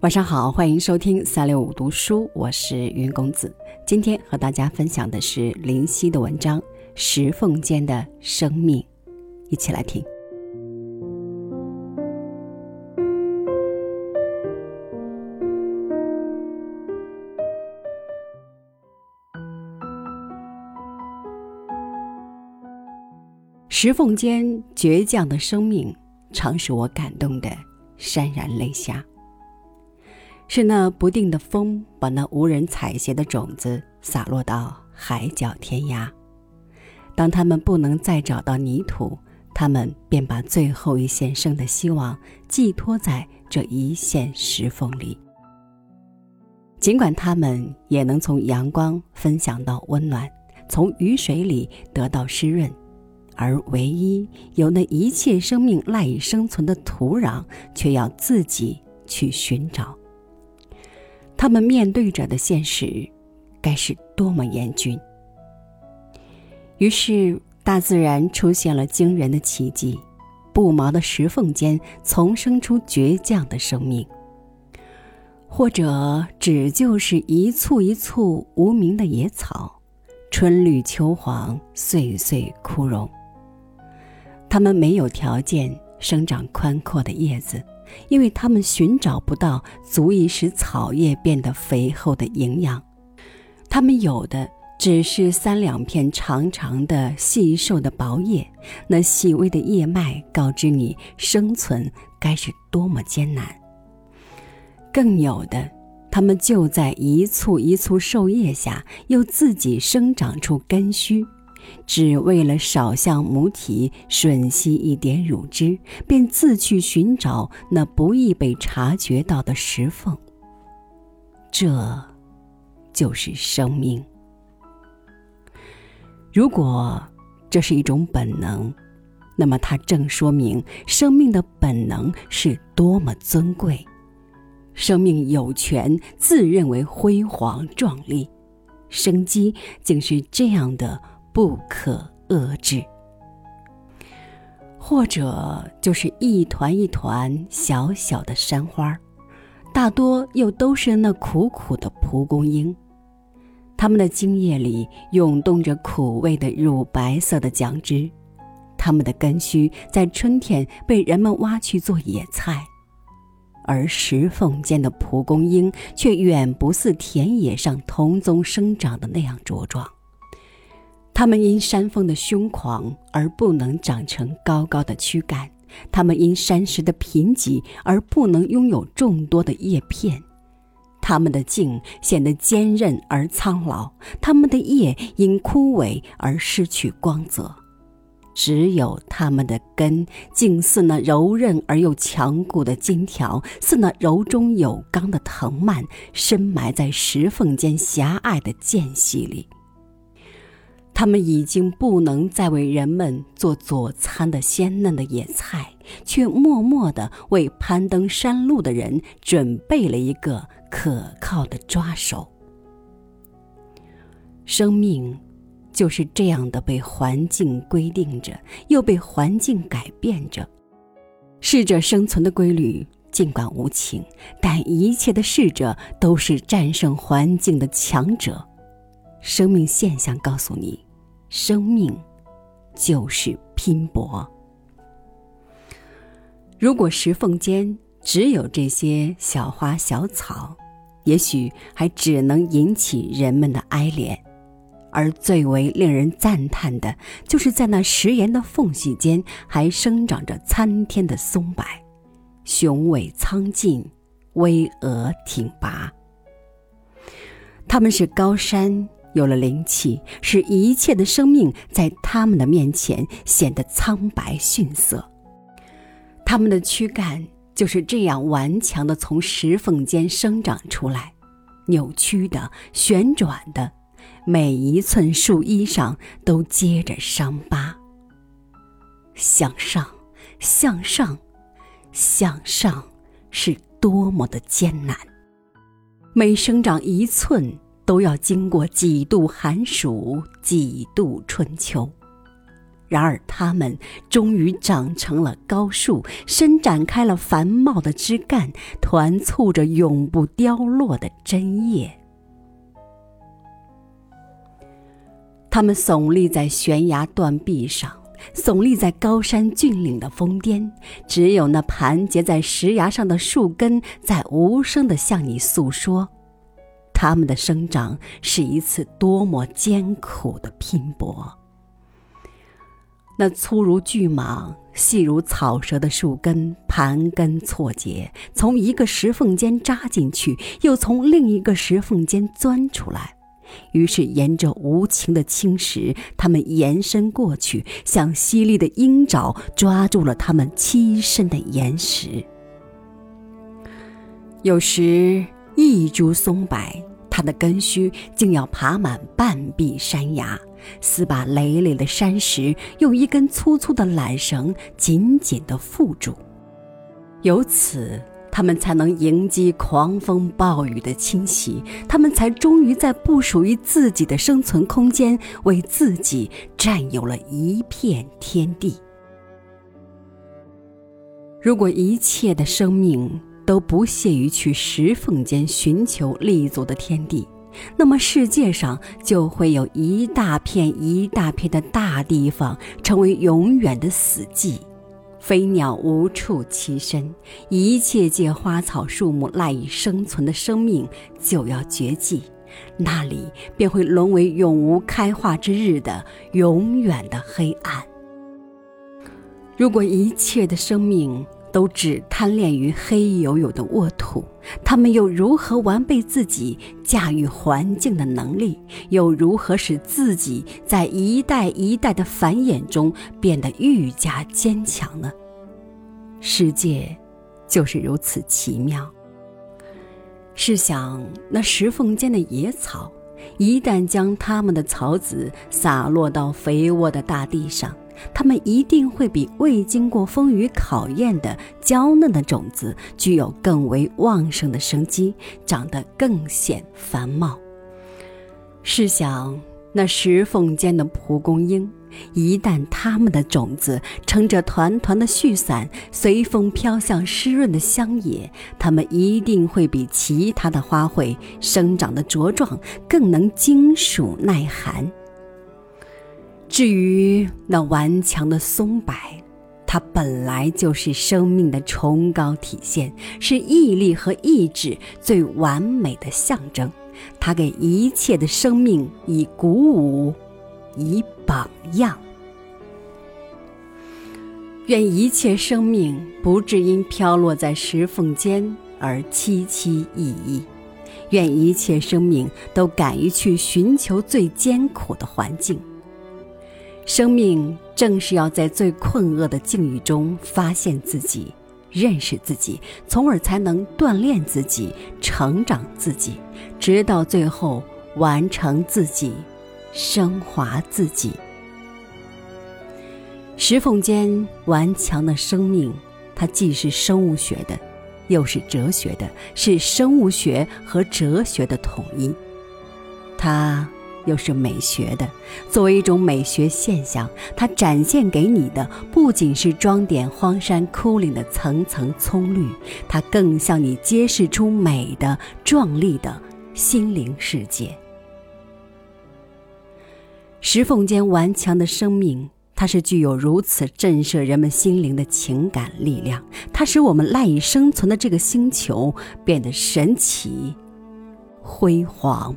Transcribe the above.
晚上好，欢迎收听三六五读书，我是云公子。今天和大家分享的是林夕的文章《石缝间的生命》，一起来听。石缝间倔强的生命，常使我感动的潸然泪下。是那不定的风，把那无人采撷的种子洒落到海角天涯。当他们不能再找到泥土，他们便把最后一线生的希望寄托在这一线石缝里。尽管他们也能从阳光分享到温暖，从雨水里得到湿润，而唯一有那一切生命赖以生存的土壤，却要自己去寻找。他们面对着的现实，该是多么严峻！于是，大自然出现了惊人的奇迹：不毛的石缝间丛生出倔强的生命，或者只就是一簇一簇无名的野草，春绿秋黄，岁岁枯荣。它们没有条件生长宽阔的叶子。因为他们寻找不到足以使草叶变得肥厚的营养，他们有的只是三两片长长的细瘦的薄叶，那细微的叶脉告知你生存该是多么艰难。更有的，他们就在一簇一簇瘦叶下，又自己生长出根须。只为了少向母体吮吸一点乳汁，便自去寻找那不易被察觉到的石缝。这，就是生命。如果这是一种本能，那么它正说明生命的本能是多么尊贵。生命有权自认为辉煌壮丽，生机竟是这样的。不可遏制，或者就是一团一团小小的山花，大多又都是那苦苦的蒲公英，它们的茎叶里涌动着苦味的乳白色的浆汁，它们的根须在春天被人们挖去做野菜，而石缝间的蒲公英却远不似田野上同宗生长的那样茁壮。它们因山峰的凶狂而不能长成高高的躯干，它们因山石的贫瘠而不能拥有众多的叶片，它们的茎显得坚韧而苍老，它们的叶因枯萎而失去光泽，只有它们的根竟似那柔韧而又强固的金条，似那柔中有刚的藤蔓，深埋在石缝间狭隘的间隙里。他们已经不能再为人们做佐餐的鲜嫩的野菜，却默默地为攀登山路的人准备了一个可靠的抓手。生命就是这样的被环境规定着，又被环境改变着。适者生存的规律尽管无情，但一切的适者都是战胜环境的强者。生命现象告诉你。生命就是拼搏。如果石缝间只有这些小花小草，也许还只能引起人们的哀怜；而最为令人赞叹的，就是在那石岩的缝隙间，还生长着参天的松柏，雄伟苍劲，巍峨挺拔。它们是高山。有了灵气，使一切的生命在他们的面前显得苍白逊色。他们的躯干就是这样顽强的从石缝间生长出来，扭曲的、旋转的，每一寸树衣上都结着伤疤。向上，向上，向上，是多么的艰难！每生长一寸。都要经过几度寒暑，几度春秋，然而，它们终于长成了高树，伸展开了繁茂的枝干，团簇着永不凋落的针叶。它们耸立在悬崖断壁上，耸立在高山峻岭的峰巅。只有那盘结在石崖上的树根，在无声地向你诉说，它们的生长是一次多么艰苦的拼搏。那粗如巨蟒、细如草蛇的树根盘根错节，从一个石缝间扎进去，又从另一个石缝间钻出来，于是沿着无情的青石，它们延伸过去，像犀利的鹰爪抓住了它们栖身的岩石。有时，一株松柏，它的根须竟要爬满半壁山崖。似把累累的山石，用一根粗粗的缆绳紧紧地缚住，由此，他们才能迎击狂风暴雨的侵袭，他们才终于在不属于自己的生存空间，为自己占有了一片天地。如果一切的生命都不屑于去石缝间寻求立足的天地，那么世界上就会有一大片一大片的大地方成为永远的死寂，飞鸟无处栖身，一切借花草树木赖以生存的生命就要绝迹，那里便会沦为永无开化之日的永远的黑暗。如果一切的生命，都只贪恋于黑黝黝的沃土，他们又如何完备自己驾驭环境的能力？又如何使自己在一代一代的繁衍中变得愈加坚强呢？世界就是如此奇妙。试想，那石缝间的野草，一旦将它们的草籽洒落到肥沃的大地上。它们一定会比未经过风雨考验的娇嫩的种子具有更为旺盛的生机，长得更显繁茂。试想，那石缝间的蒲公英，一旦它们的种子撑着团团的絮伞，随风飘向湿润的乡野，它们一定会比其他的花卉生长的茁壮，更能经暑耐寒。至于那顽强的松柏，它本来就是生命的崇高体现，是毅力和意志最完美的象征。它给一切的生命以鼓舞，以榜样。愿一切生命不至因飘落在石缝间而凄凄意意。愿一切生命都敢于去寻求最艰苦的环境。生命正是要在最困厄的境遇中发现自己、认识自己，从而才能锻炼自己、成长自己，直到最后完成自己、升华自己。石缝间顽强的生命，它既是生物学的，又是哲学的，是生物学和哲学的统一。它。又是美学的，作为一种美学现象，它展现给你的不仅是装点荒山枯岭的层层葱绿，它更向你揭示出美的壮丽的心灵世界。石缝间顽强的生命，它是具有如此震慑人们心灵的情感力量，它使我们赖以生存的这个星球变得神奇、辉煌。